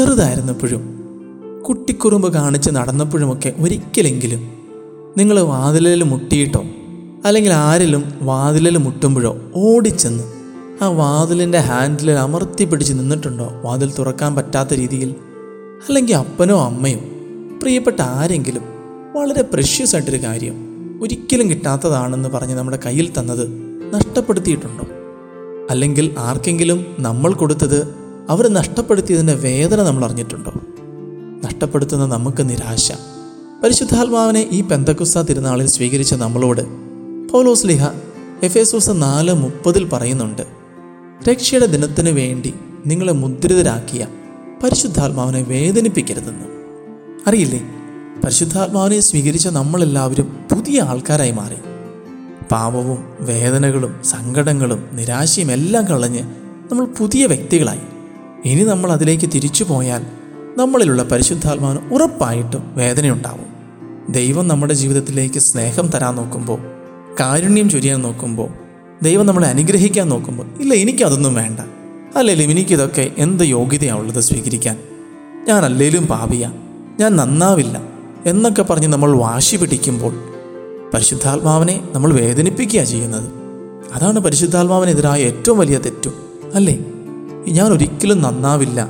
ചെറുതായിരുന്നപ്പോഴും കുട്ടിക്കുറുമ്പ് കാണിച്ച് നടന്നപ്പോഴുമൊക്കെ ഒരിക്കലെങ്കിലും നിങ്ങൾ വാതിലിൽ മുട്ടിയിട്ടോ അല്ലെങ്കിൽ ആരിലും വാതിലിൽ മുട്ടുമ്പോഴോ ഓടിച്ചെന്ന് ആ വാതിലിന്റെ ഹാൻഡിലിൽ അമർത്തി പിടിച്ച് നിന്നിട്ടുണ്ടോ? വാതിൽ തുറക്കാൻ പറ്റാത്ത രീതിയിൽ. അല്ലെങ്കിൽ അപ്പനോ അമ്മയോ പ്രിയപ്പെട്ട ആരെങ്കിലും വളരെ പ്രഷ്യസ് ആയിട്ടൊരു കാര്യം ഒരിക്കലും കിട്ടാത്തതാണെന്ന് പറഞ്ഞ് നമ്മുടെ കയ്യിൽ തന്നത് നഷ്ടപ്പെടുത്തിയിട്ടുണ്ടോ? അല്ലെങ്കിൽ ആർക്കെങ്കിലും നമ്മൾ കൊടുത്തത് അവർ നഷ്ടപ്പെടുത്തിയതിന്റെ വേദന നമ്മൾ അറിഞ്ഞിട്ടുണ്ടോ? നഷ്ടപ്പെടുത്തുന്ന നമുക്ക് നിരാശ. പരിശുദ്ധാത്മാവിനെ ഈ പെന്തക്കുസ്ത തിരുനാളിൽ സ്വീകരിച്ച നമ്മളോട് പൗലോസ് ലിഹ എഫേസൂസ് നാല് മുപ്പതിൽ പറയുന്നുണ്ട് രക്ഷയുടെ ദിനത്തിന് വേണ്ടി നിങ്ങളെ മുദ്രിതരാക്കിയ പരിശുദ്ധാത്മാവിനെ വേദനിപ്പിക്കരുതെന്ന്. അറിയില്ലേ? പരിശുദ്ധാത്മാവിനെ സ്വീകരിച്ച നമ്മളെല്ലാവരും പുതിയ ആൾക്കാരായി മാറി. പാപവും വേദനകളും സങ്കടങ്ങളും നിരാശയും എല്ലാം കളഞ്ഞ് നമ്മൾ പുതിയ വ്യക്തികളായി. ഇനി നമ്മൾ അതിലേക്ക് തിരിച്ചു പോയാൽ നമ്മളിലുള്ള പരിശുദ്ധാത്മാവിന് ഉറപ്പായിട്ടും വേദനയുണ്ടാവും. ദൈവം നമ്മുടെ ജീവിതത്തിലേക്ക് സ്നേഹം തരാൻ നോക്കുമ്പോൾ കാരുണ്യം ചൊരിയാൻ നോക്കുമ്പോൾ ദൈവം നമ്മളെ അനുഗ്രഹിക്കാൻ നോക്കുമ്പോൾ ഇല്ല എനിക്കതൊന്നും വേണ്ട. അല്ലെങ്കിലും എനിക്കിതൊക്കെ എന്ത് യോഗ്യതയാണുള്ളത് സ്വീകരിക്കാൻ? ഞാൻ അല്ലേലും പാപിയ ഞാൻ നന്നാവില്ല എന്നൊക്കെ പറഞ്ഞ് നമ്മൾ വാശി പിടിക്കുമ്പോൾ പരിശുദ്ധാത്മാവിനെ നമ്മൾ വേദനിപ്പിക്കുക ചെയ്യുന്നത്. അതാണ് പരിശുദ്ധാത്മാവിനെതിരായ ഏറ്റവും വലിയ തെറ്റും അല്ലേ? ഞാൻ ഒരിക്കലും നന്നാവില്ല.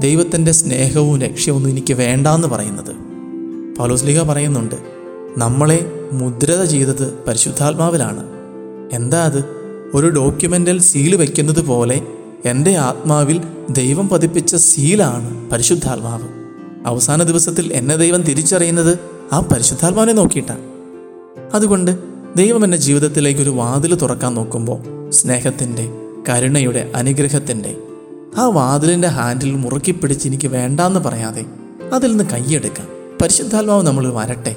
ദൈവത്തിന്റെ സ്നേഹവും ലക്ഷ്യമൊന്നും എനിക്ക് വേണ്ടാന്ന് പറയുന്നത്. പൗലോസ്ലിഹ പറയുന്നുണ്ട് നമ്മളെ മുദ്രത ചെയ്തത് പരിശുദ്ധാത്മാവിലാണ്. എന്താ അത്? ഒരു ഡോക്യുമെന്റിൽ സീൽ വയ്ക്കുന്നത് പോലെ എന്റെ ആത്മാവിൽ ദൈവം പതിപ്പിച്ച സീലാണ് പരിശുദ്ധാത്മാവ്. അവസാന ദിവസത്തിൽ എന്നെ ദൈവം തിരിച്ചറിയുന്നത് ആ പരിശുദ്ധാത്മാവിനെ നോക്കിയിട്ടാണ് അതുകൊണ്ട് ദൈവം എന്റെ ജീവിതത്തിലേക്ക് ഒരു വാതിൽ തുറക്കാൻ നോക്കുമ്പോൾ സ്നേഹത്തിന്റെ കരുണയുടെ അനുഗ്രഹത്തിന്റെ ആ വാതിലിന്റെ ഹാൻഡിൽ മുറുക്കി പിടിച്ച് എനിക്ക് വേണ്ടാന്ന് പറയാതെ അതിൽ നിന്ന് കൈയെടുക്കാം. പരിശുദ്ധാത്മാവ് നമ്മൾ വരട്ടെ.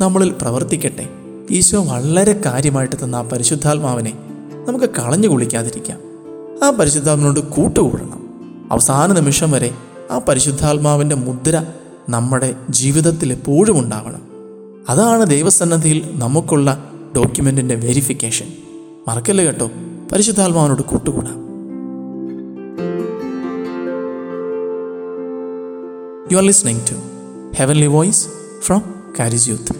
നമ്മളിൽ പ്രവർത്തിക്കട്ടെ. ഈശോ വളരെ കാര്യമായിട്ട് തന്ന ആ പരിശുദ്ധാത്മാവിനെ നമുക്ക് കളഞ്ഞു കുളിക്കാതിരിക്കാം. ആ പരിശുദ്ധാത്മാവിനോട് കൂട്ടുകൂടണം. അവസാന നിമിഷം വരെ ആ പരിശുദ്ധാത്മാവിന്റെ മുദ്ര നമ്മുടെ ജീവിതത്തിൽ എപ്പോഴും ഉണ്ടാവണം. അതാണ് ദൈവസന്നദ്ധിയിൽ നമുക്കുള്ള ഡോക്യുമെന്റിന്റെ വെരിഫിക്കേഷൻ. മറക്കല്ലേ കേട്ടോ? പരിശുദ്ധാത്മാവിനോട് കൂട്ടുകൂടാം. You are listening to Heavenly Voice from Carries Youth.